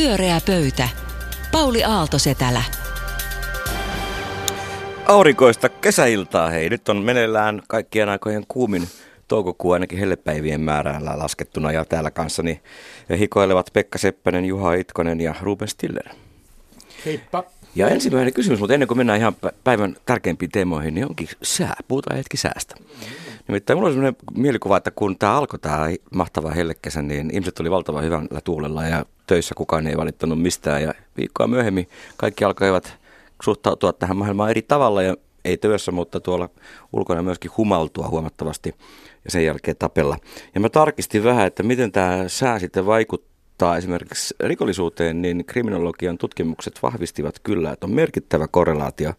Pyöreä pöytä. Pauli Aaltosetälä. Aurinkoista kesäiltaa, hei. Nyt on meneillään kaikkien aikojen kuumin toukokuu ainakin hellepäivien määrällä laskettuna ja täällä kanssani hikoilevat Pekka Seppänen, Juha Itkonen ja Ruben Stiller. Heippa. Ja ensimmäinen kysymys, mutta ennen kuin mennään ihan päivän tärkeimpiin teemoihin, niin onkin sää. Puhutaan hetki säästä. Nimittäin mulla on sellainen mielikuva, että kun tämä alkoi tämä mahtava hellekesä, niin ihmiset oli valtavan hyvällä tuulella ja töissä kukaan ei valittanut mistään. Ja viikkoa myöhemmin kaikki alkoivat suhtautua tähän maailmaan eri tavalla ja ei työssä, mutta tuolla ulkona myöskin humaltua huomattavasti ja sen jälkeen tapella. Ja mä tarkistin vähän, että miten tämä sää sitten vaikuttaa esimerkiksi rikollisuuteen, niin kriminologian tutkimukset vahvistivat kyllä, että on merkittävä korrelaatio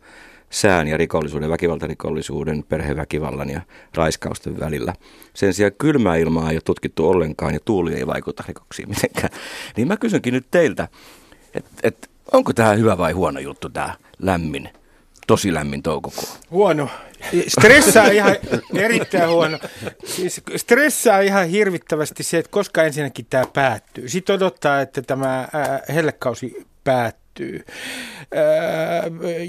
sään ja rikollisuuden, väkivaltarikollisuuden, perheväkivallan ja raiskausten välillä. Sen sijaan kylmää ilmaa ei ole tutkittu ollenkaan ja tuuli ei vaikuta rikoksiin mitenkään. Niin mä kysynkin nyt teiltä, että et, onko tämä hyvä vai huono juttu tämä lämmin, tosi lämmin toukokuu? Huono. Stressaa ihan erittäin huono. Siis stressaa ihan hirvittävästi se, että koska ensinnäkin tämä päättyy. Sitten odottaa, että tämä hellekausi päättyy päättyy.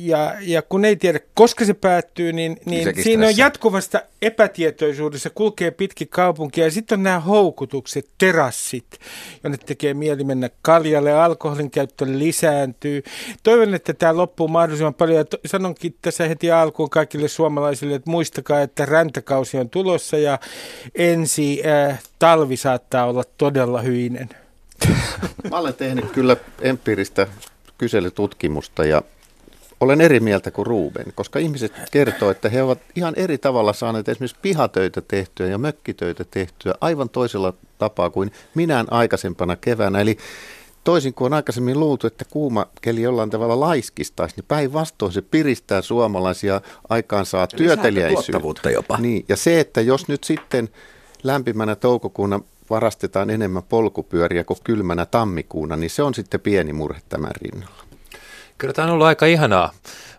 ja, ja kun ei tiedä, koska se päättyy, niin, niin, siinä on jatkuvasta epätietoisuudessa, kulkee pitkin kaupunkia ja sitten on nämä houkutukset, terassit, jonne tekee mieli mennä kaljalle, alkoholin käyttö lisääntyy. Toivon, että tämä loppuu mahdollisimman paljon ja sanonkin tässä heti alkuun kaikille suomalaisille, että muistakaa, että räntäkausi on tulossa ja ensi äh, talvi saattaa olla todella hyinen. Mä olen tehnyt kyllä empiiristä kyselytutkimusta ja olen eri mieltä kuin Ruben, koska ihmiset kertoo, että he ovat ihan eri tavalla saaneet esimerkiksi pihatöitä tehtyä ja mökkitöitä tehtyä aivan toisella tapaa kuin minään aikaisempana keväänä. Eli toisin kuin on aikaisemmin luultu, että kuuma keli jollain tavalla laiskistaisi, niin päinvastoin se piristää suomalaisia aikaan saa työtelijäisyyttä. jopa. Niin, ja se, että jos nyt sitten lämpimänä toukokuuna varastetaan enemmän polkupyöriä kuin kylmänä tammikuuna, niin se on sitten pieni murhe tämän rinnalla. Kyllä tämä on ollut aika ihanaa,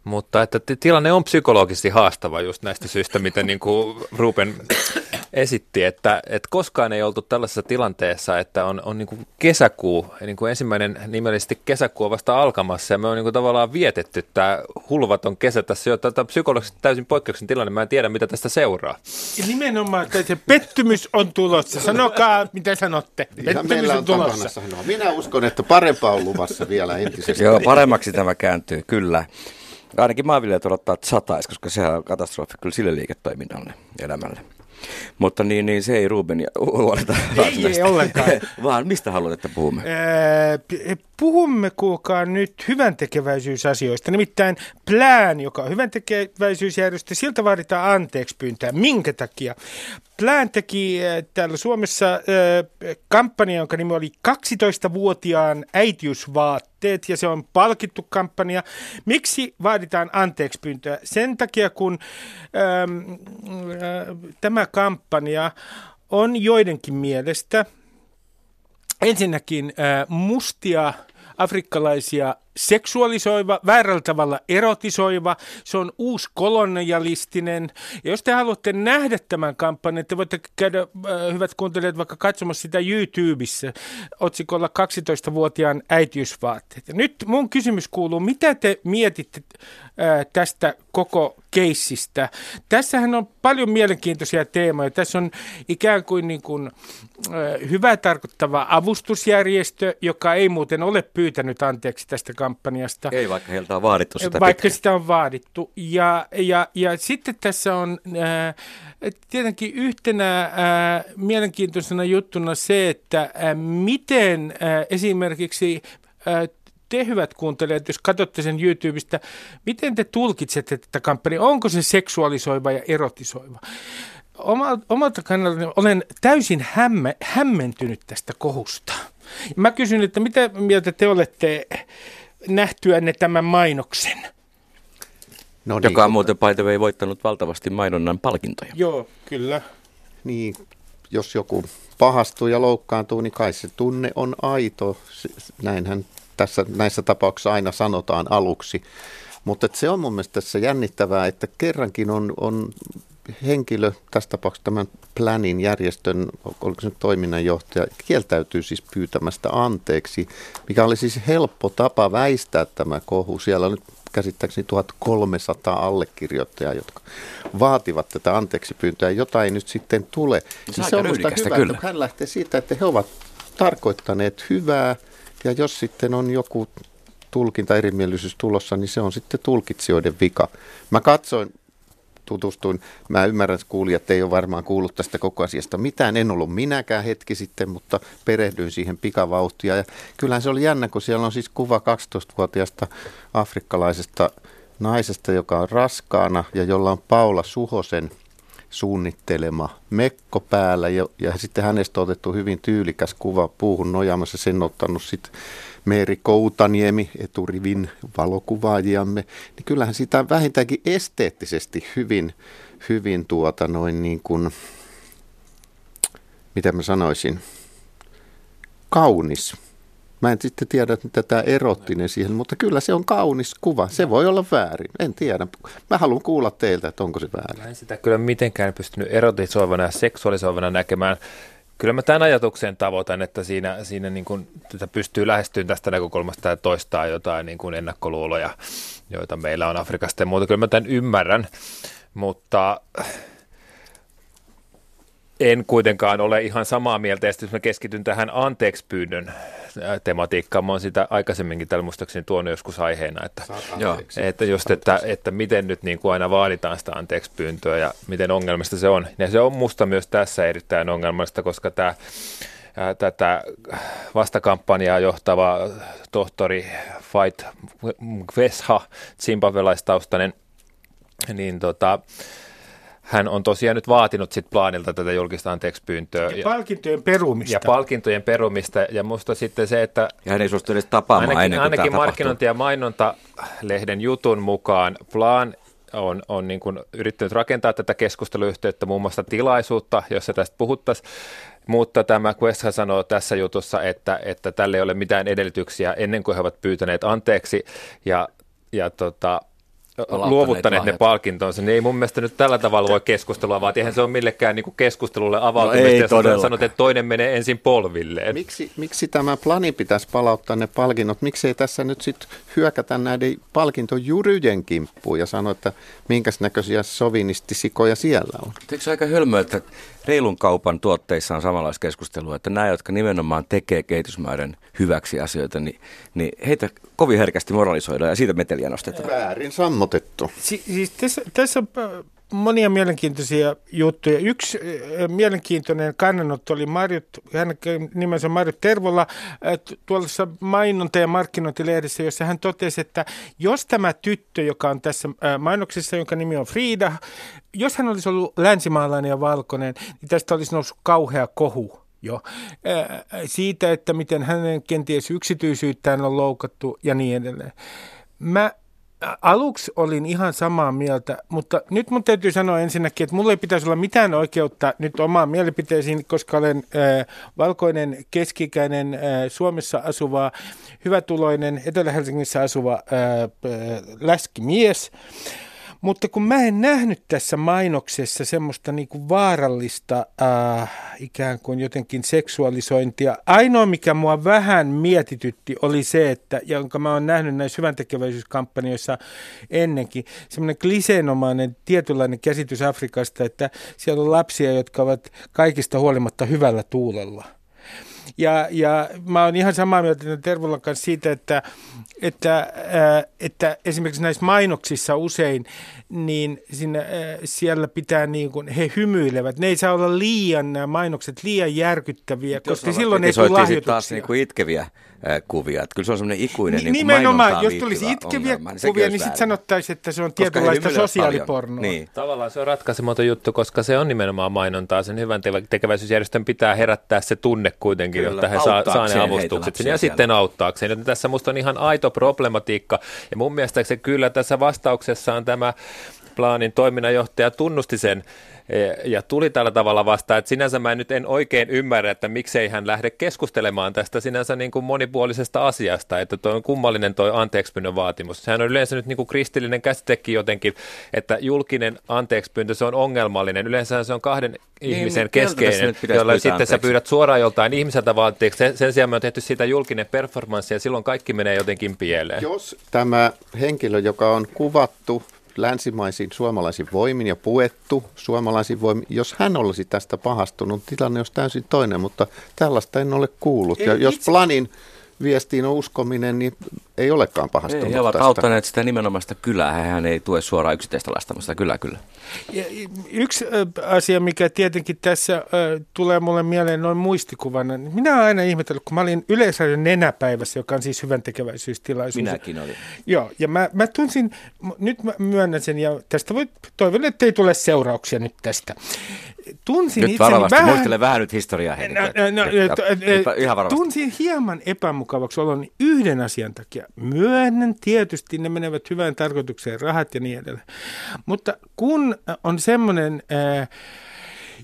mutta että tilanne on psykologisesti haastava just näistä syistä, mitä niin kuin Ruben esitti, että, että koskaan ei oltu tällaisessa tilanteessa, että on, on niin kuin kesäkuu, niin kuin ensimmäinen nimellisesti kesäkuu on vasta alkamassa ja me on niin kuin tavallaan vietetty tämä hulvaton kesä tässä jo tätä psykologisesti täysin poikkeuksen tilanne, mä en tiedä mitä tästä seuraa. Ja nimenomaan, että se pettymys on tulossa, sanokaa mitä sanotte, pettymys on, on tulossa. Minä uskon, että parempaa on luvassa vielä entisestään. Joo, paremmaksi tämä kääntyy, kyllä. Ainakin maanviljelijät odottaa, että sataisi, koska se on katastrofi kyllä sille liiketoiminnalle, elämälle. Mutta niin, niin se ei Ruben huoleta. Ei, ei ollenkaan. Vaan mistä haluat, että puhumme? Puhumme kuulkaa nyt hyvän tekeväisyysasioista. Nimittäin Plan, joka on hyvän tekeväisyysjärjestö, siltä vaaditaan anteeksi pyyntöä. Minkä takia? Plan teki täällä Suomessa äh, kampanja, jonka nimi oli 12-vuotiaan äitiysvaatteet, ja se on palkittu kampanja. Miksi vaaditaan anteeksi pyyntöä? Sen takia, kun ähm, äh, tämä kampanja on joidenkin mielestä ensinnäkin äh, mustia afrikkalaisia seksuaalisoiva, väärällä tavalla erotisoiva, se on uusi kolonialistinen. Ja jos te haluatte nähdä tämän kampanjan, te voitte käydä, äh, hyvät kuuntelijat, vaikka katsomassa sitä YouTubessa otsikolla 12-vuotiaan äitiysvaatteet. Ja nyt mun kysymys kuuluu, mitä te mietitte äh, tästä koko keissistä? Tässähän on paljon mielenkiintoisia teemoja. Tässä on ikään kuin, niin kuin äh, hyvä tarkoittava avustusjärjestö, joka ei muuten ole pyytänyt anteeksi tästä kampanjasta. Ei, vaikka heiltä on vaadittu sitä Vaikka pitkään. sitä on vaadittu. Ja, ja, ja sitten tässä on äh, tietenkin yhtenä äh, mielenkiintoisena juttuna se, että äh, miten äh, esimerkiksi äh, te hyvät kuuntelijat, jos katsotte sen YouTubesta, miten te tulkitsette tätä kampanjaa? Onko se seksuaalisoiva ja erotisoiva? Omalta kannalta olen täysin hämme, hämmentynyt tästä kohusta. Mä kysyn, että mitä mieltä te olette nähtyänne tämän mainoksen? No niin, Joka on muuten the way voittanut valtavasti mainonnan palkintoja. Joo, kyllä. Niin, jos joku pahastuu ja loukkaantuu, niin kai se tunne on aito. Näinhän tässä, näissä tapauksissa aina sanotaan aluksi. Mutta se on mun mielestä tässä jännittävää, että kerrankin on, on henkilö, tässä tapauksessa tämän Planin järjestön, oliko se nyt toiminnanjohtaja, kieltäytyy siis pyytämästä anteeksi, mikä oli siis helppo tapa väistää tämä kohu. Siellä on nyt käsittääkseni 1300 allekirjoittajaa, jotka vaativat tätä anteeksi pyyntöä, jota ei nyt sitten tule. Se, niin se on minusta hyvä, kyllä. että hän lähtee siitä, että he ovat tarkoittaneet hyvää, ja jos sitten on joku tulkinta erimielisyys tulossa, niin se on sitten tulkitsijoiden vika. Mä katsoin tutustuin. Mä ymmärrän, että kuulijat ei ole varmaan kuullut tästä koko asiasta mitään. En ollut minäkään hetki sitten, mutta perehdyin siihen pikavauhtia. Ja kyllähän se oli jännä, kun siellä on siis kuva 12-vuotiaasta afrikkalaisesta naisesta, joka on raskaana ja jolla on Paula Suhosen suunnittelema mekko päällä ja, ja sitten hänestä on otettu hyvin tyylikäs kuva puuhun nojaamassa, sen ottanut sitten Meeri Koutaniemi, eturivin valokuvaajiamme, niin kyllähän sitä vähintäänkin esteettisesti hyvin, hyvin tuota noin niin kuin, mitä mä sanoisin, kaunis. Mä en sitten tiedä, mitä tämä erottinen siihen, mutta kyllä se on kaunis kuva. Se voi olla väärin, en tiedä. Mä haluan kuulla teiltä, että onko se väärin. Mä en sitä kyllä mitenkään pystynyt erotisoivana ja seksuaalisoivana näkemään kyllä mä tämän ajatuksen tavoitan, että siinä, siinä niin kuin, tätä pystyy lähestymään tästä näkökulmasta ja toistaa jotain niin kuin ennakkoluuloja, joita meillä on Afrikasta ja muuta. Kyllä mä tämän ymmärrän, mutta en kuitenkaan ole ihan samaa mieltä, ja jos mä keskityn tähän anteeksi pyynnön tematiikkaan, mä oon sitä aikaisemminkin tällä muistaakseni tuonut joskus aiheena, että, että just, että, että miten nyt niin kuin aina vaaditaan sitä anteeksi pyyntöä ja miten ongelmista se on. Ja se on musta myös tässä erittäin ongelmallista, koska tämä tätä vastakampanjaa johtava tohtori Fight Vesha, zimbabwelaistaustainen, niin tota, hän on tosiaan nyt vaatinut sit Plaanilta tätä julkista anteeksi pyyntöä. Ja, ja palkintojen perumista. Ja palkintojen perumista. Ja musta sitten se, että... Ja hän ei suostu edes tapaamaan ainakin, ennen kuin Ainakin markkinointi- ja mainontalehden jutun mukaan Plaan on, on niin kuin yrittänyt rakentaa tätä keskusteluyhteyttä, muun muassa tilaisuutta, jossa tästä puhuttaisiin. Mutta tämä Quest sanoo tässä jutussa, että, että tälle ei ole mitään edellytyksiä ennen kuin he ovat pyytäneet anteeksi. Ja, ja tota, luovuttaneet ne palkintonsa, niin ei mun mielestä nyt tällä tavalla voi keskustelua, vaan eihän se on millekään niin kuin keskustelulle avautumista, no ei jos sanot, että toinen menee ensin polvilleen. Miksi, miksi tämä plani pitäisi palauttaa ne palkinnot? Miksi ei tässä nyt sitten hyökätä näiden palkintojuryjen kimppuun ja sanoa, että minkäs näköisiä sovinistisikoja siellä on? Eikö se aika hölmö, että reilun kaupan tuotteissa on samanlaista keskustelua, että nämä, jotka nimenomaan tekee kehitysmaiden hyväksi asioita, niin, niin heitä kovin herkästi moralisoidaan ja siitä meteliä nostetaan. Väärin sammotettu. Si- siis tässä, tässä on äh, monia mielenkiintoisia juttuja. Yksi äh, mielenkiintoinen kannanotto oli Marjut, hänen nimensä Marjut Tervola äh, tuolla mainonta- ja markkinointilehdessä, jossa hän totesi, että jos tämä tyttö, joka on tässä mainoksessa, jonka nimi on Frida, jos hän olisi ollut länsimaalainen ja valkoinen, niin tästä olisi noussut kauhea kohu jo. Siitä, että miten hänen kenties yksityisyyttään on loukattu ja niin edelleen. Mä aluksi olin ihan samaa mieltä, mutta nyt mun täytyy sanoa ensinnäkin, että mulla ei pitäisi olla mitään oikeutta nyt omaan mielipiteisiin, koska olen äh, valkoinen, keskikäinen, äh, Suomessa asuva, hyvätuloinen, Etelä-Helsingissä asuva äh, läskimies. Mutta kun mä en nähnyt tässä mainoksessa semmoista niin kuin vaarallista äh, ikään kuin jotenkin seksuaalisointia, ainoa mikä mua vähän mietitytti oli se, että, jonka mä oon nähnyt näissä hyväntekeväisyyskampanjoissa ennenkin, semmoinen kliseenomainen tietynlainen käsitys Afrikasta, että siellä on lapsia, jotka ovat kaikista huolimatta hyvällä tuulella. Ja, ja mä oon ihan samaa mieltä Tervolan kanssa siitä, että, että, äh, että esimerkiksi näissä mainoksissa usein, niin siinä, äh, siellä pitää niin kuin, he hymyilevät. Ne ei saa olla liian, nämä mainokset liian järkyttäviä, koska silloin ei tule lahjoituksia. taas niin kuin itkeviä kuvia. Että kyllä se on semmoinen ikuinen Ni, niin Nimenomaan, jos tulisi itkeviä ongelma, niin kuvia, niin sitten sanottaisiin, että se on tietynlaista sosiaalipornoa. Niin. Tavallaan se on ratkaisematon juttu, koska se on nimenomaan mainontaa. Sen hyvän tekeväisyysjärjestön pitää herättää se tunne kuitenkin, kyllä, jotta he saa, saa ne avustukset ja sitten auttaakseen. Joten tässä musta on ihan aito problematiikka. Ja mun mielestä se kyllä tässä vastauksessa on tämä Plaanin toiminnanjohtaja tunnusti sen e, ja tuli tällä tavalla vastaan, että sinänsä mä nyt en oikein ymmärrä, että miksei hän lähde keskustelemaan tästä sinänsä niin kuin monipuolisesta asiasta, että tuo on kummallinen tuo anteekspyynnön vaatimus. Sehän on yleensä nyt niin kuin kristillinen käsitekin jotenkin, että julkinen anteekspyyntö se on ongelmallinen. Yleensä se on kahden niin, ihmisen keskeinen, jolla sitten anteeksi. sä pyydät suoraan joltain ihmiseltä vaatteeksi. Sen, sen sijaan me on tehty siitä julkinen performanssi ja silloin kaikki menee jotenkin pieleen. Jos tämä henkilö, joka on kuvattu länsimaisiin suomalaisiin voimin ja puettu suomalaisiin voimin. Jos hän olisi tästä pahastunut, tilanne olisi täysin toinen, mutta tällaista en ole kuullut. Ei, ja jos itse... Planin viestiin on uskominen, niin ei olekaan pahastunut He ovat tästä. auttaneet sitä nimenomaista kylää. Hän ei tue suoraan yksittäistä lastamasta kyllä kyllä. Ja yksi asia, mikä tietenkin tässä äh, tulee mulle mieleen noin muistikuvana. Niin minä olen aina ihmetellyt, kun mä olin Yleisradion nenäpäivässä, joka on siis hyvän tekeväisyystilaisuus. Minäkin olin. Joo, ja mä, mä tunsin, nyt mä myönnän sen, ja tästä voi, toivon, että ei tule seurauksia nyt tästä tunsin nyt varovasti, vähän... muistele vähän nyt historiaa. No, no, no, ihan varovasti. Tunsin hieman epämukavaksi olon yhden asian takia. Myönnän tietysti, ne menevät hyvään tarkoitukseen, rahat ja niin edelleen. Mutta kun on semmoinen... Äh,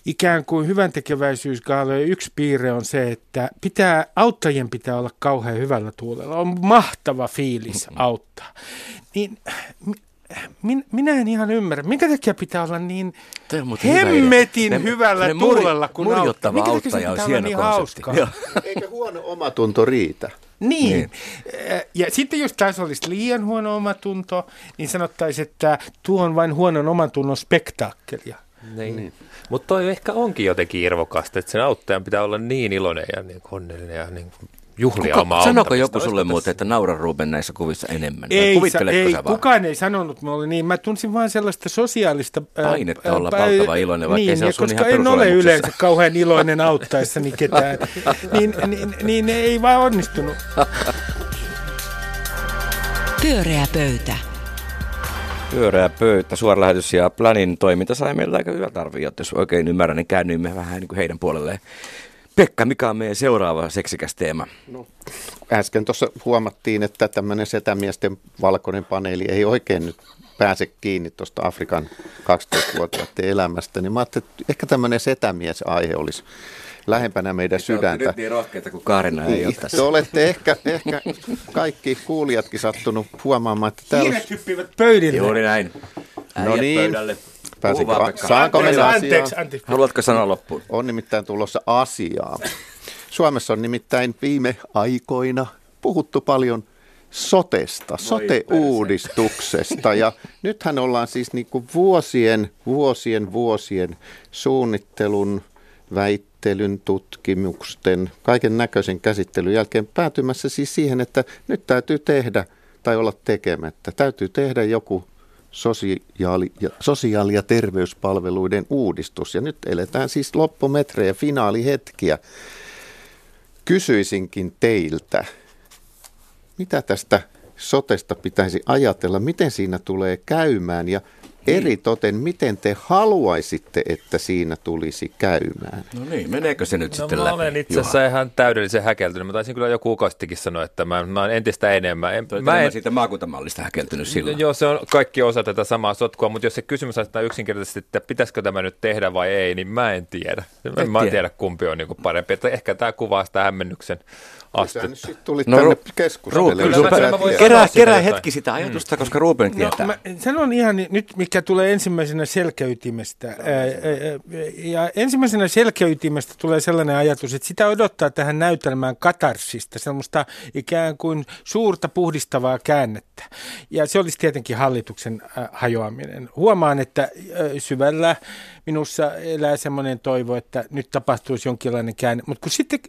ikään kuin hyvän tekeväisyysgaalojen yksi piirre on se, että pitää, auttajien pitää olla kauhean hyvällä tuulella. On mahtava fiilis auttaa. Niin min, minä en ihan ymmärrä, minkä takia pitää olla niin hemmetin hyvä hyvällä ne, tuulella, kun murjottava aut... auttaja on hieno niin hauskaa. Eikä huono omatunto riitä. Niin. niin. Ja sitten jos tässä olisi liian huono omatunto, niin sanottaisiin, että tuo on vain huonon omatunnon spektaakkelia. Niin. niin. Mutta toi ehkä onkin jotenkin irvokasta, että sen auttajan pitää olla niin iloinen ja niin onnellinen ja niin juhlia Kuka, omaa Sanoko joku sulle muuten, että naura Ruben näissä kuvissa enemmän? Ei, sa, ei kukaan ei sanonut mulle niin. Mä tunsin vain sellaista sosiaalista... Painetta ää, olla ää, valtava iloinen, vaikka niin, se koska en ole yleensä kauhean iloinen auttaessani ketään, niin, niin, niin, niin ei vaan onnistunut. Pyöreä pöytä. Pyöreä pöytä, suora lähetys ja Planin toiminta sai meillä aika hyvät arviot. Jos oikein ymmärrän, niin käännyimme vähän niin kuin heidän puolelleen. Pekka, mikä on meidän seuraava seksikäs teema? No, äsken tuossa huomattiin, että tämmöinen setämiesten valkoinen paneeli ei oikein nyt pääse kiinni tuosta Afrikan 12-vuotiaiden elämästä, niin mä ajattelin, että ehkä tämmöinen setämies-aihe olisi lähempänä meidän sydäntä. Nyt niin rohkeita kuin Kaarina ei ole tässä. Te olette ehkä, ehkä kaikki kuulijatkin sattunut huomaamaan, että täällä... Hiiret hyppivät pöydille. Juuri näin. no niin. Pöydälle. Pääsinkö, saanko mennä anteeksi, anteeksi. Haluatko sanoa loppuun? On nimittäin tulossa asiaa. Suomessa on nimittäin viime aikoina puhuttu paljon sotesta, sote-uudistuksesta. Ja nythän ollaan siis niin kuin vuosien, vuosien, vuosien suunnittelun, väittelyn, tutkimusten, kaiken näköisen käsittelyn jälkeen päätymässä siis siihen, että nyt täytyy tehdä tai olla tekemättä. Täytyy tehdä joku sosiaali- ja, sosiaali- ja terveyspalveluiden uudistus. Ja nyt eletään siis loppumetrejä, finaalihetkiä. Kysyisinkin teiltä, mitä tästä sotesta pitäisi ajatella, miten siinä tulee käymään ja. Eri toten, miten te haluaisitte, että siinä tulisi käymään? No niin, meneekö se nyt no, sitten mä läpi? olen itse asiassa ihan täydellisen häkeltynyt. Mä taisin kyllä jo kuukausistikin sanoa, että mä, mä olen entistä enemmän. En, mä en, siitä maakuntamallista häkeltynyt silloin. Joo, se on kaikki osa tätä samaa sotkua, mutta jos se kysymys on yksinkertaisesti, että pitäisikö tämä nyt tehdä vai ei, niin mä en tiedä. Mä en tiedä. tiedä, kumpi on niin parempi. Että ehkä tämä kuvaa sitä hämmennyksen astetta. tuli no, tänne keskustelemaan. Kerää, kerää hetki sitä ajatusta, mm. koska Ruben no, tietää. No, mä sanon ihan nyt, mikä tulee ensimmäisenä selkeytimestä. Ää, ja ensimmäisenä selkeytimestä tulee sellainen ajatus, että sitä odottaa tähän näytelmään katarsista, semmoista ikään kuin suurta puhdistavaa käännettä. Ja se olisi tietenkin hallituksen hajoaminen. Huomaan, että syvällä minussa elää semmoinen toivo, että nyt tapahtuisi jonkinlainen käänne. Mutta kun sitten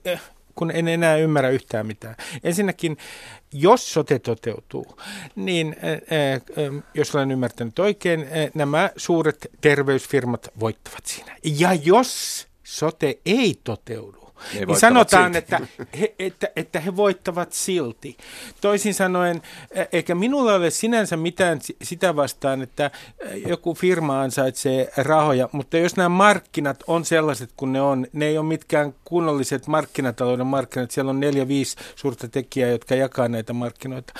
kun en enää ymmärrä yhtään mitään. Ensinnäkin, jos sote toteutuu, niin ää, jos olen ymmärtänyt oikein, ää, nämä suuret terveysfirmat voittavat siinä. Ja jos sote ei toteudu, Niin niin sanotaan, silti. että he, että, että he voittavat silti. Toisin sanoen, ä, eikä minulla ole sinänsä mitään si- sitä vastaan, että ä, joku firma ansaitsee rahoja, mutta jos nämä markkinat on sellaiset kuin ne on, ne ei ole mitkään kunnolliset markkinatalouden markkinat, siellä on neljä, viisi suurta tekijää, jotka jakaa näitä markkinoita,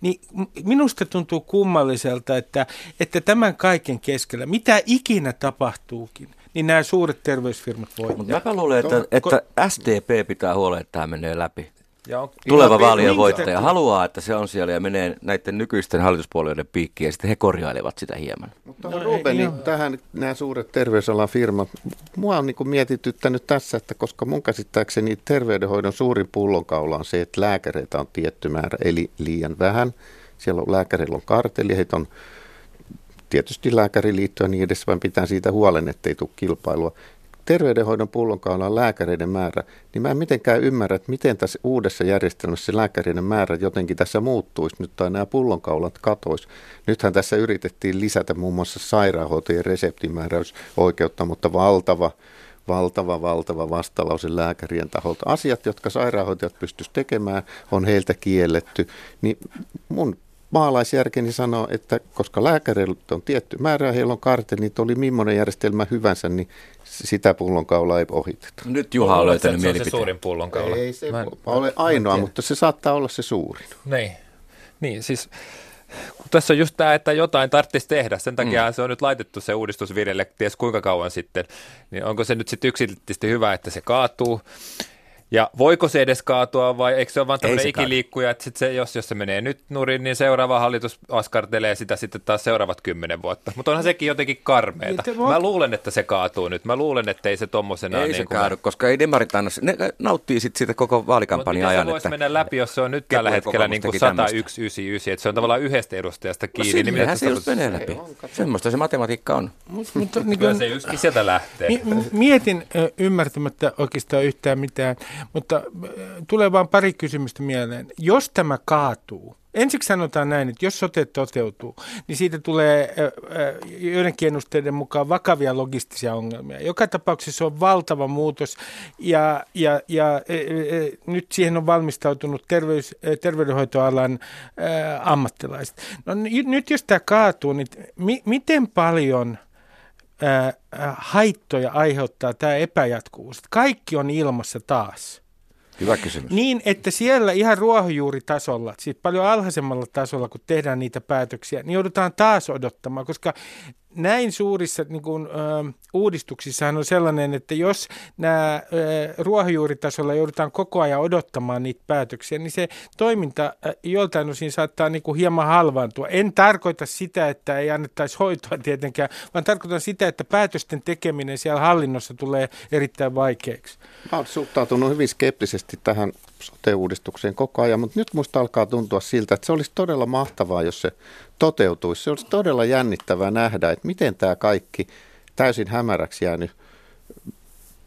niin minusta tuntuu kummalliselta, että, että tämän kaiken keskellä, mitä ikinä tapahtuukin, niin nämä suuret terveysfirmat voivat. Mutta mäpä luulen, että, että SDP pitää huolen, että tämä menee läpi. Ja on, Tuleva vaalien voittaja haluaa, että se on siellä ja menee näiden nykyisten hallituspuolueiden piikkiin ja sitten he korjailevat sitä hieman. Mutta no, Ruben, niin tähän nämä suuret terveysalan firmat, mua on niin mietityttänyt tässä, että koska mun käsittääkseni terveydenhoidon suurin pullonkaula on se, että lääkäreitä on tietty määrä, eli liian vähän. Siellä on lääkäreillä on kartelli, heitä on tietysti lääkäriliitto ja niin edes, vaan pitää siitä huolen, ettei tule kilpailua. Terveydenhoidon pullonkaula on lääkäreiden määrä, niin mä en mitenkään ymmärrä, että miten tässä uudessa järjestelmässä lääkäreiden määrä jotenkin tässä muuttuisi nyt tai nämä pullonkaulat katois. Nythän tässä yritettiin lisätä muun muassa sairaanhoitajien reseptimääräysoikeutta, mutta valtava, valtava, valtava vastalause lääkärien taholta. Asiat, jotka sairaanhoitajat pystyisivät tekemään, on heiltä kielletty. Niin mun maalaisjärkeni sanoo, että koska lääkäreillä on tietty määrä, heillä on karteli, niin oli millainen järjestelmä hyvänsä, niin sitä pullonkaulaa ei ohiteta. Nyt Juha on löytänyt se on se mielipiteen. suurin pullonkaula. Ei se Mä en- ole ainoa, tiedä. mutta se saattaa olla se suurin. Niin. Niin, siis kun tässä on just tämä, että jotain tarvitsisi tehdä, sen takia mm. se on nyt laitettu se uudistus vireille ties kuinka kauan sitten, niin onko se nyt sitten yksilöllisesti hyvä, että se kaatuu? Ja voiko se edes kaatua vai eikö se ole vaan tämmöinen se ikiliikkuja, että sit se, jos, jos se menee nyt nurin, niin seuraava hallitus askartelee sitä sitten taas seuraavat kymmenen vuotta. Mutta onhan sekin jotenkin karmeeta. Niin, Mä luulen, että se kaatuu nyt. Mä luulen, että ei se tommosena... Ei niin se kuin- kaadu, koska ei demarit anna, ne nauttii sitten siitä koko Mutta vaalikampanjan miten se ajan. voisi Että mennä läpi, jos se on nyt Kepu tällä hetkellä niin kuin teki tämmöistä. että se on tavallaan yhdestä edustajasta no, kiinni. niin sillehän miten se just menee läpi. Semmoista se matematiikka on. Mut- mutta niin Kyllä kuin, se yksikin sieltä lähtee. Mietin ymmärtämättä oikeastaan yhtään mitään, mutta ö, tulee vain pari kysymystä mieleen. Jos tämä kaatuu, ensiksi sanotaan näin, että jos sote toteutuu, niin siitä tulee ö, ö, joidenkin ennusteiden mukaan vakavia logistisia ongelmia. Joka tapauksessa on valtava muutos ja, ja, ja ö, ö, nyt siihen on valmistautunut terveys, terveydenhoitoalan ö, ammattilaiset. No nyt jos tämä kaatuu, niin mi- miten paljon haittoja aiheuttaa tämä epäjatkuvuus. Kaikki on ilmassa taas. Hyvä kysymys. Niin, että siellä ihan ruohonjuuritasolla, siis paljon alhaisemmalla tasolla, kun tehdään niitä päätöksiä, niin joudutaan taas odottamaan, koska näin suurissa niin kuin, ö, uudistuksissahan on sellainen, että jos nämä ö, ruohonjuuritasolla joudutaan koko ajan odottamaan niitä päätöksiä, niin se toiminta ö, joltain osin saattaa niin kuin hieman halvaantua. En tarkoita sitä, että ei annettaisi hoitoa tietenkään, vaan tarkoitan sitä, että päätösten tekeminen siellä hallinnossa tulee erittäin vaikeaksi. Mä oon suhtautunut hyvin skeptisesti tähän sote-uudistukseen koko ajan, mutta nyt musta alkaa tuntua siltä, että se olisi todella mahtavaa, jos se toteutuisi. Se olisi todella jännittävää nähdä, että miten tämä kaikki täysin hämäräksi jäänyt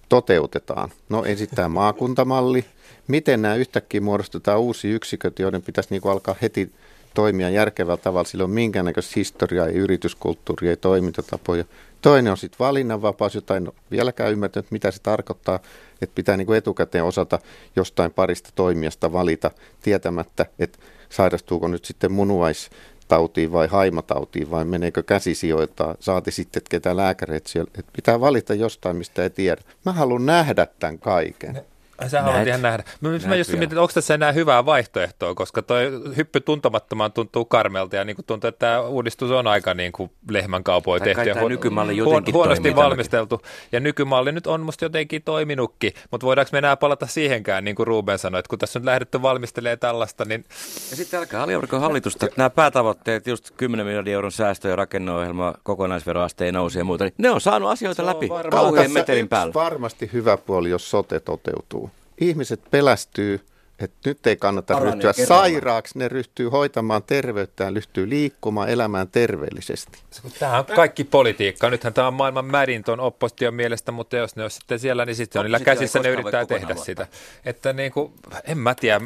toteutetaan. No ensin tämä maakuntamalli, miten nämä yhtäkkiä muodostetaan uusi yksiköt, joiden pitäisi niin alkaa heti toimia järkevällä tavalla. Sillä on minkäännäköistä historiaa, ei yrityskulttuuria, ei toimintatapoja. Toinen on sitten valinnanvapaus, jota en vieläkään ymmärtänyt, mitä se tarkoittaa, että pitää niin etukäteen osata jostain parista toimijasta valita tietämättä, että sairastuuko nyt sitten munuaistautiin vai haimatautiin vai meneekö käsisijoilta, saati sitten, että ketä lääkäreitä siellä. Että pitää valita jostain, mistä ei tiedä. Mä haluan nähdä tämän kaiken. Sä haluat Näet. ihan nähdä. Mä, mä Näet just vielä. mietin, että onko tässä enää hyvää vaihtoehtoa, koska toi hyppy tuntemattomaan tuntuu karmelta ja niin kuin tuntuu, että tämä uudistus on aika niin kuin lehmän kaupoja Tai tehty ja huon- nykymalli huon- jotenkin huonosti toimii tämäkin. valmisteltu. Ja nykymalli nyt on musta jotenkin toiminutkin, mutta voidaanko me enää palata siihenkään, niin kuin Ruben sanoi, että kun tässä on lähdetty valmistelemaan tällaista, niin Ja sitten älkää aliarviko hallitusta, että nämä päätavoitteet, just 10 miljardin euron säästö- ja rakenneohjelma, kokonaisveroasteen nousu ja muuta, niin ne on saanut asioita läpi kauhean metelin päällä. varmasti hyvä puoli, jos sote toteutuu. Ihmiset pelästyy, että nyt ei kannata Paranee ryhtyä kerralla. sairaaksi, ne ryhtyy hoitamaan terveyttään, ryhtyy liikkumaan, elämään terveellisesti. Tämä on kaikki politiikka. Nythän tämä on maailman märin tuon opposition mielestä, mutta jos ne on sitten siellä, niin sitten on niillä käsissä ne yrittää tehdä sitä. Että niin kuin, en mä tiedä.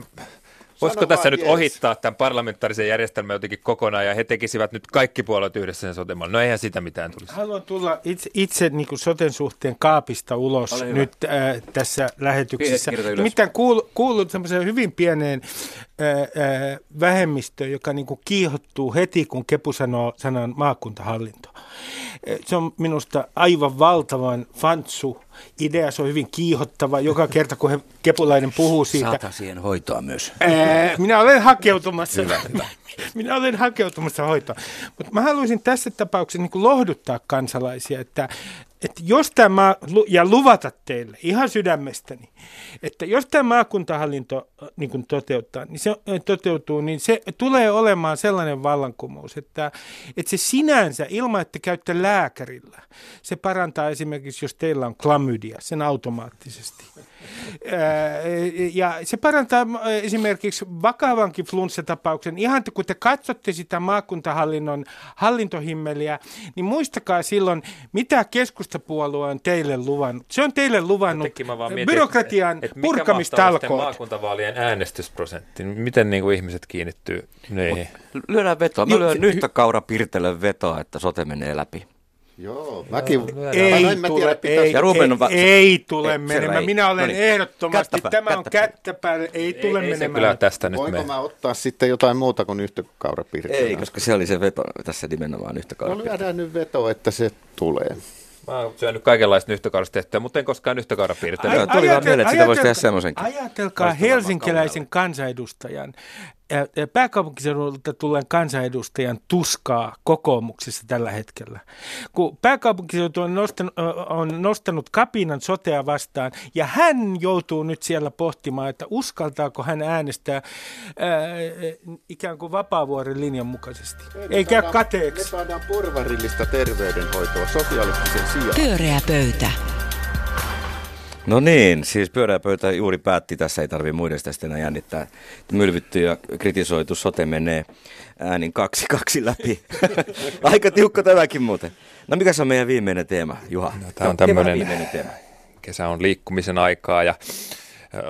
Voisiko Sano tässä vaan nyt jees. ohittaa tämän parlamentaarisen järjestelmän jotenkin kokonaan ja he tekisivät nyt kaikki puolet yhdessä sen soteman? No eihän sitä mitään tulisi. Haluan tulla itse, itse niin kuin soten suhteen kaapista ulos nyt äh, tässä lähetyksessä. Kirjoita ylös. Nimittäin kuul, kuulun semmoiseen hyvin pieneen äh, äh, vähemmistöön, joka niin kuin kiihottuu heti, kun Kepu sanoo sanan maakuntahallinto. Se on minusta aivan valtavan fantsu idea, se on hyvin kiihottava joka kerta, kun he, Kepulainen puhuu siitä. Saata siihen hoitoa myös. Minä olen hakeutumassa. minä olen hakeutumassa hoitoon. Mutta mä haluaisin tässä tapauksessa niin lohduttaa kansalaisia, että, että jos tämä, ja luvata teille ihan sydämestäni, että jos tämä maakuntahallinto äh, niin kuin toteuttaa, niin se, äh, toteutuu, niin se tulee olemaan sellainen vallankumous, että, että se sinänsä, ilman että käytte lääkärillä, se parantaa esimerkiksi, jos teillä on klamydia, sen automaattisesti. Ää, Ja se parantaa äh, esimerkiksi vakavankin flunssatapauksen. Ihan kun te katsotte sitä maakuntahallinnon hallintohimmeliä, niin muistakaa silloin, mitä keskustapuolue on teille luvannut. Se on teille luvannut mietin, byrokratian että- että mikä purkamistalkoot. maakuntavaalien äänestysprosentti? Miten niin kuin ihmiset kiinnittyy niihin? Lyödään vetoa. Mä lyön yhtä kaura pirtelön vetoa, että sote menee läpi. Joo, mäkin. Ei no, en mä tule, tiedä, ei, Ja Ruben on va- ei, ei tule Ei, menemään. ei. Minä olen No niin. ehdottomasti, Kättä tämä on kättä pää. kättä päälle, ei tule ei, ei se menemään. kyllä tästä nyt Voinko mene. mä ottaa sitten jotain muuta kuin yhtä kaurapiirtejä? Ei, koska se oli se veto tässä nimenomaan yhtä No kaura. lyödään nyt veto, että se tulee. Mä oon syönyt kaikenlaista nyhtökaurasta tehtyä, mutta en koskaan nyhtökaurapiirtelyä. Joo, tuli vaan mieleen, että sitä voisi tehdä semmoisenkin. Ajatelkaa helsinkiläisen kansanedustajan, pääkaupunkiseudulta tulleen kansanedustajan tuskaa kokoomuksessa tällä hetkellä. Kun pääkaupunkiseutu on nostanut, on nostanut kapinan sotea vastaan, ja hän joutuu nyt siellä pohtimaan, että uskaltaako hän äänestää ää, ikään kuin vapaavuoren linjan mukaisesti. Eikä saadaan- Me kateeksi. saadaan porvarillista terveydenhoitoa sosiaalistisen sijaan. Pyöreä pöytä. No niin, siis pyörää pöytä juuri päätti, tässä ei tarvitse muiden sitä sitten enää jännittää. Mylvytty ja kritisoitu sote menee äänin kaksi kaksi läpi. Aika tiukka tämäkin muuten. No mikä se on meidän viimeinen teema, Juha? No, tää on viimeinen teema. Kesä on liikkumisen aikaa ja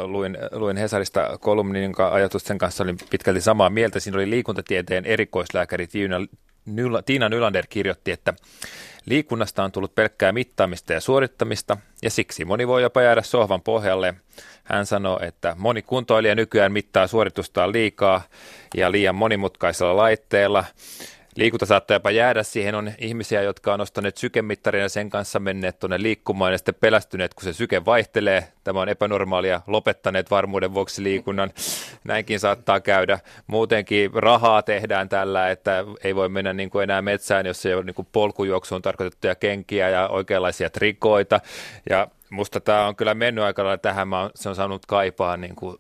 luin, luin Hesarista kolumnin, jonka ajatusten kanssa olin pitkälti samaa mieltä. Siinä oli liikuntatieteen erikoislääkäri Tiina Nylander kirjoitti, että liikunnasta on tullut pelkkää mittaamista ja suorittamista ja siksi moni voi jopa jäädä sohvan pohjalle. Hän sanoi, että moni kuntoilija nykyään mittaa suoritustaan liikaa ja liian monimutkaisella laitteella. Liikunta saattaa jopa jäädä siihen. On ihmisiä, jotka on ostaneet sykemittarin ja sen kanssa menneet tuonne liikkumaan ja sitten pelästyneet, kun se syke vaihtelee. Tämä on epänormaalia, lopettaneet varmuuden vuoksi liikunnan. Näinkin saattaa käydä. Muutenkin rahaa tehdään tällä, että ei voi mennä niin kuin enää metsään, jos ei ole niin kuin polkujuoksuun tarkoitettuja kenkiä ja oikeanlaisia trikoita. Ja musta tämä on kyllä mennyt aika lailla tähän. Mä oon, se on saanut kaipaa niin kuin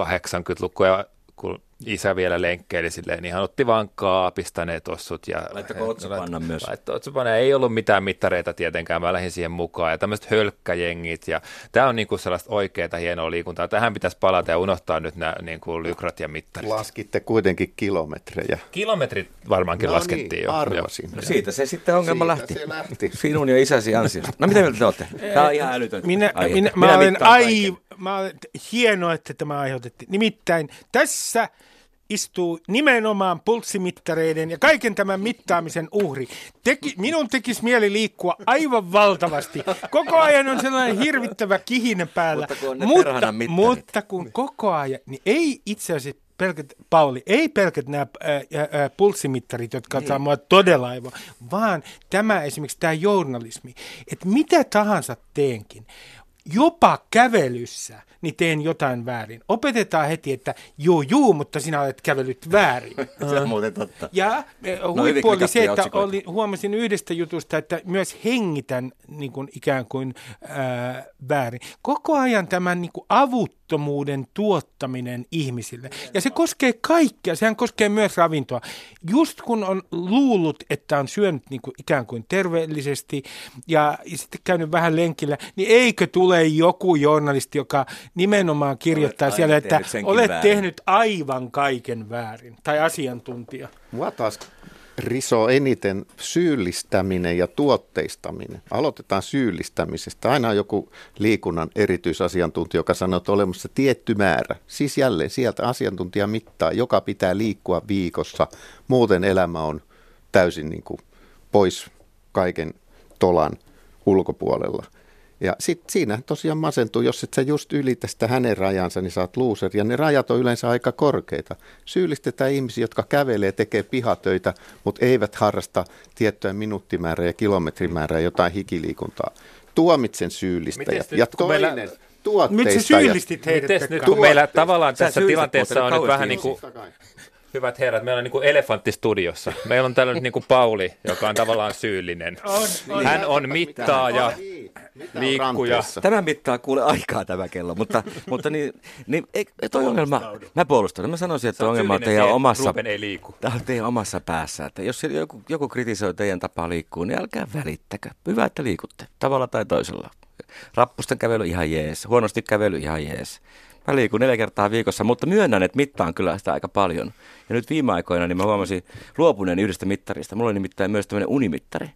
80-lukua, kun isä vielä lenkkeili silleen, niin hän otti vaan kaapista ne tossut. Ja, Laittako otsapannan myös? Laittoi otsapannan. Ei ollut mitään mittareita tietenkään, mä lähdin siihen mukaan. Ja tämmöiset hölkkäjengit. Ja tämä on niinku sellaista oikeaa hienoa liikuntaa. Tähän pitäisi palata ja unohtaa nyt nämä niinku lykrat ja mittarit. Laskitte kuitenkin kilometrejä. Kilometrit varmaankin No laskettiin niin, jo. arvasin. No siitä se sitten ongelma Siitä lähti. se lähti. Sinun ja isäsi ansiosta. No mitä mieltä te olette? Tämä on ihan älytön. Minä, minä, mä olen mittaan ai, kaiken. mä olen, hienoa, että tämä aiheutettiin. Nimittäin tässä istuu nimenomaan pulssimittareiden ja kaiken tämän mittaamisen uhri. Teki, minun tekisi mieli liikkua aivan valtavasti. Koko ajan on sellainen hirvittävä kihine päällä. Mutta kun mutta, mutta kun koko ajan, niin ei itse asiassa pelkät, Pauli, ei pelkät nämä ää, ää, pulssimittarit, jotka niin. saa mua todella aivan, vaan tämä esimerkiksi tämä journalismi, että mitä tahansa teenkin, jopa kävelyssä, niin teen jotain väärin. Opetetaan heti, että juu, juu, mutta sinä olet kävellyt väärin. Se on muuten totta. Ja eh, No, huippu oli se, että otsikoita. oli, huomasin yhdestä jutusta, että myös hengitän niin kuin, ikään kuin ää, väärin. Koko ajan tämän niin kuin, avuttomuuden tuottaminen ihmisille. Ja se koskee kaikkea, sehän koskee myös ravintoa. Just kun on luullut, että on syönyt niin kuin, ikään kuin terveellisesti ja sitten käynyt vähän lenkillä, niin eikö tule joku journalisti, joka nimenomaan kirjoittaa Olet siellä, että olet väärin. tehnyt aivan kaiken väärin, tai asiantuntija. Mua taas risoo eniten syyllistäminen ja tuotteistaminen. Aloitetaan syyllistämisestä. Aina on joku liikunnan erityisasiantuntija, joka sanoo, että olemassa tietty määrä. Siis jälleen sieltä asiantuntija mittaa, joka pitää liikkua viikossa. Muuten elämä on täysin niin kuin pois kaiken tolan ulkopuolella. Ja sitten siinä tosiaan masentuu, jos et sä just ylitä sitä hänen rajansa, niin saat loser. Ja ne rajat on yleensä aika korkeita. Syyllistetään ihmisiä, jotka kävelee, tekee pihatöitä, mutta eivät harrasta tiettyä minuuttimäärää ja kilometrimäärää jotain hikiliikuntaa. Tuomitsen syyllistäjät. Ja toinen, meillä... Nyt sä syyllistit heidät, Mites nyt, kun meillä tavallaan tässä tilanteessa on nyt vähän niin kuin Hyvät herrat, meillä on niin kuin elefanttistudiossa. Meillä on täällä nyt niin kuin Pauli, joka on tavallaan syyllinen. On, on. Hän on mittaaja, liikkuja. Tämä mittaa kuule aikaa tämä kello, mutta, mutta niin, niin ei, toi ongelma, mä puolustan, mä sanoisin, että ongelma on teidän omassa, ei liiku. Tämä on teidän omassa päässä, että jos joku, joku kritisoi teidän tapaa liikkua, niin älkää välittäkö. Hyvä, että liikutte, tavalla tai toisella. Rappusten kävely ihan jees, huonosti kävely ihan jees. Mä liikun neljä kertaa viikossa, mutta myönnän, että mittaan kyllä sitä aika paljon. Ja nyt viime aikoina niin mä huomasin luopuneen yhdestä mittarista. Mulla on nimittäin myös tämmöinen unimittari,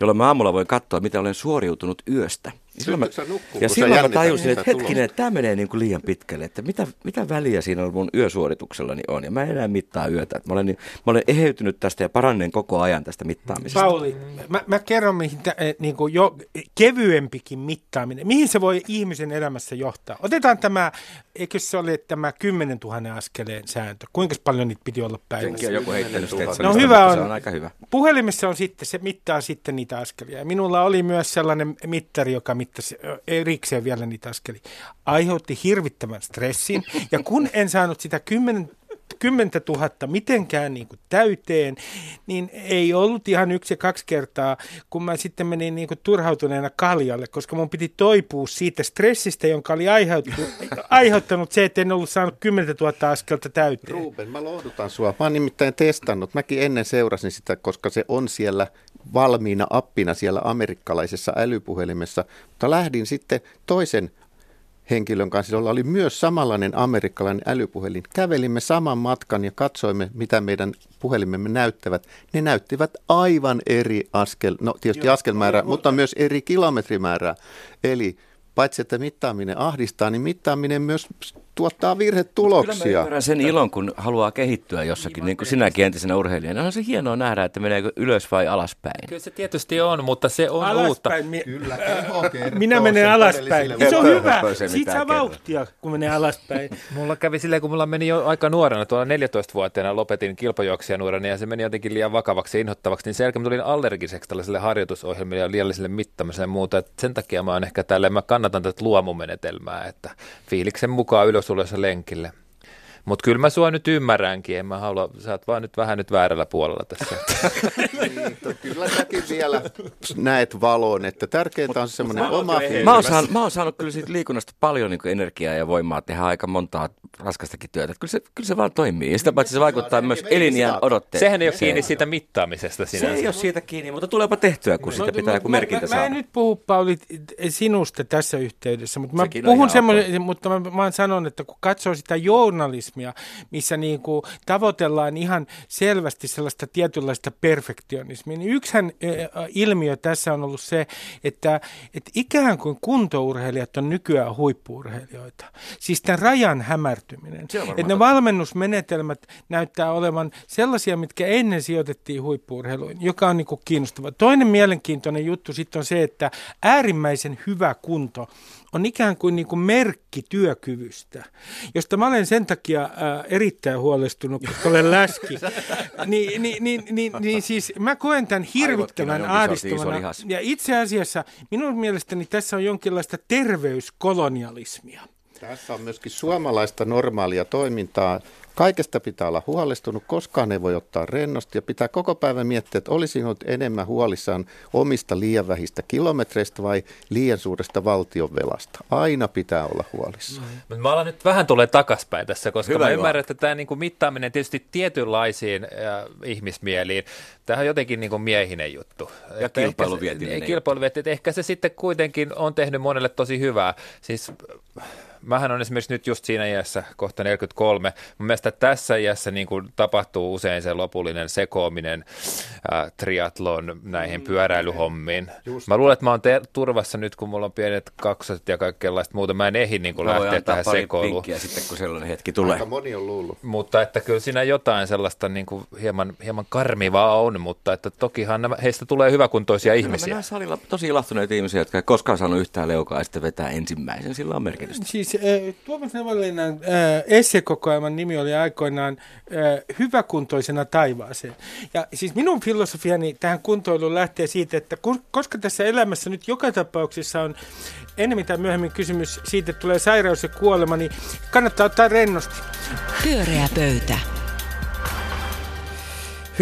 jolloin mä aamulla voin katsoa, mitä olen suoriutunut yöstä. Ja silloin mä, nukkuu, ja silloin mä tajusin, että hetkinen, että tämä menee niin kuin liian pitkälle, että mitä, mitä väliä siinä on mun yösuorituksellani on. Ja mä en enää mittaa yötä. Mä olen, mä olen eheytynyt tästä ja parannen koko ajan tästä mittaamisesta. Pauli, mä, mä kerron, mihin tä, eh, niin kuin jo kevyempikin mittaaminen, mihin se voi ihmisen elämässä johtaa. Otetaan tämä, eikö se ole tämä 10 000 askeleen sääntö? Kuinka paljon niitä piti olla päivässä? joku no hyvä on. Se on aika hyvä. Puhelimessa on sitten, se mittaa sitten niitä askelia. Ja minulla oli myös sellainen mittari, joka mittasi erikseen vielä niitä askelia. Aiheutti hirvittävän stressin. Ja kun en saanut sitä 10 kymmentä tuhatta mitenkään niin kuin täyteen, niin ei ollut ihan yksi ja kaksi kertaa, kun mä sitten menin niin kuin turhautuneena kaljalle, koska mun piti toipua siitä stressistä, jonka oli aiheuttanut se, että en ollut saanut kymmentä tuhatta askelta täyteen. Ruben, mä lohdutan sua. Mä oon nimittäin testannut. Mäkin ennen seurasin sitä, koska se on siellä valmiina appina siellä amerikkalaisessa älypuhelimessa, mutta lähdin sitten toisen henkilön kanssa, jolla oli myös samanlainen amerikkalainen älypuhelin. Kävelimme saman matkan ja katsoimme, mitä meidän puhelimemme näyttävät. Ne näyttivät aivan eri askel, no tietysti Joo, askelmäärää, mutta myös eri kilometrimäärää. Eli paitsi että mittaaminen ahdistaa, niin mittaaminen myös tuottaa virhetuloksia. Kyllä mä sen ilon, kun haluaa kehittyä jossakin, niin kuin sinäkin entisenä urheilijana. On se hienoa nähdä, että meneekö ylös vai alaspäin. Kyllä se tietysti on, mutta se on alaspäin, uutta. Mi- Kyllä, Minä menen alaspäin. Se on hyvä. Siitä saa vauhtia, kun menee alaspäin. mulla kävi silleen, kun mulla meni jo aika nuorena, tuolla 14-vuotiaana lopetin kilpajuoksia nuorena ja se meni jotenkin liian vakavaksi ja inhottavaksi, niin sen jälkeen tulin allergiseksi tällaiselle harjoitusohjelmille ja liialliselle mittamiselle ja muuta. Et sen takia mä oon ehkä tälle, mä kannatan tätä luomumenetelmää, että fiiliksen mukaan ylös ulos lenkille. Mutta kyllä mä sua nyt ymmärränkin, en mä halua, sä oot vaan nyt vähän nyt väärällä puolella tässä. niin, kyllä säkin vielä näet valon, että tärkeintä on semmoinen oma fiilis. Mä oon, saanut, mä oon saanut kyllä siitä liikunnasta paljon niin energiaa ja voimaa tehdä aika montaa raskastakin työtä. Kyllä se, kyllä se vaan toimii. Ja sitä paitsi se vaikuttaa se myös elinjään odotteeseen. Sehän ei ole kiinni siitä mittaamisesta sinänsä. Se ei ole siitä kiinni, mutta tuleepa tehtyä, kun no, sitä pitää joku merkintä saada. Mä en nyt puhu, Pauli, sinusta tässä yhteydessä, mutta mä Sekin puhun semmoinen, mutta mä, mä sanon, että kun katsoo sitä journalismia, missä niin kuin tavoitellaan ihan selvästi sellaista tietynlaista perfektionismia, niin yksihän ilmiö tässä on ollut se, että, että ikään kuin kuntourheilijat on nykyään huippuurheilijoita. Siis tämän rajan hämärtyminen. Että ne valmennusmenetelmät näyttää olevan sellaisia, mitkä ennen sijoitettiin huippuurheiluun, joka on niin kuin kiinnostava. Toinen mielenkiintoinen juttu sitten on se, että äärimmäisen hyvä kunto on ikään kuin, niin kuin merkki työkyvystä, josta mä olen sen takia ää, erittäin huolestunut, koska olen läski. niin, niin, niin, niin, niin siis mä koen tämän hirvittävän ahdistavana. Ja itse asiassa minun mielestäni tässä on jonkinlaista terveyskolonialismia. Tässä on myöskin suomalaista normaalia toimintaa. Kaikesta pitää olla huolestunut, koskaan ei voi ottaa rennosti ja pitää koko päivän miettiä, että olisin ollut enemmän huolissaan omista liian vähistä kilometreistä vai liian suuresta valtionvelasta. Aina pitää olla huolissaan. Mm. Mä alan nyt vähän tulee takaspäin tässä, koska Hyvä mä ymmärrän, että tämä niin kuin mittaaminen tietysti tietynlaisiin äh, ihmismieliin, tämä on jotenkin niin kuin miehinen juttu. Ja kilpailuvietinen. Kilpailuvietinen, ehkä se sitten kuitenkin on tehnyt monelle tosi hyvää. Siis mähän on esimerkiksi nyt just siinä iässä, kohta 43. Mun mielestä tässä iässä niin kuin tapahtuu usein se lopullinen sekoaminen äh, triatlon näihin mm, pyöräilyhommiin. Just. Mä luulen, että mä oon te- turvassa nyt, kun mulla on pienet kaksoset ja kaikenlaista muuta. Mä en ehdi niin kuin lähteä tähän sekoiluun. sitten, kun sellainen hetki tulee. Aika moni on luullut. Mutta että kyllä siinä jotain sellaista niin kuin hieman, hieman karmivaa on, mutta että tokihan nämä, heistä tulee hyväkuntoisia ihmisiä. Mä salilla tosi ilahtuneita ihmisiä, jotka ei koskaan saanut yhtään leukaa ja sitten vetää ensimmäisen. Sillä on merkitystä. Siis Tuomas Nevalinnan äh, nimi oli aikoinaan äh, Hyväkuntoisena taivaaseen. Ja siis minun filosofiani tähän kuntoiluun lähtee siitä, että koska tässä elämässä nyt joka tapauksessa on enemmän tai myöhemmin kysymys siitä, että tulee sairaus ja kuolema, niin kannattaa ottaa rennosti. Pyöreä pöytä.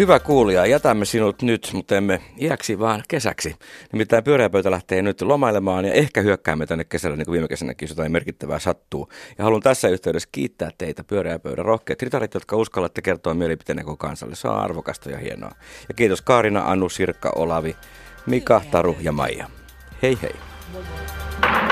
Hyvä kuulija, jätämme sinut nyt, mutta emme iäksi, vaan kesäksi. Nimittäin pyöräpöytä lähtee nyt lomailemaan ja ehkä hyökkäämme tänne kesällä, niin kuin viime kesänäkin, jos jotain merkittävää sattuu. Ja haluan tässä yhteydessä kiittää teitä pyöräpöydän rohkeat ritarit, jotka uskallatte kertoa mielipiteenä koko kansalle. Se on arvokasta ja hienoa. Ja kiitos Kaarina, Anu, Sirkka, Olavi, Mika, Taru ja Maija. Hei hei. Moi moi.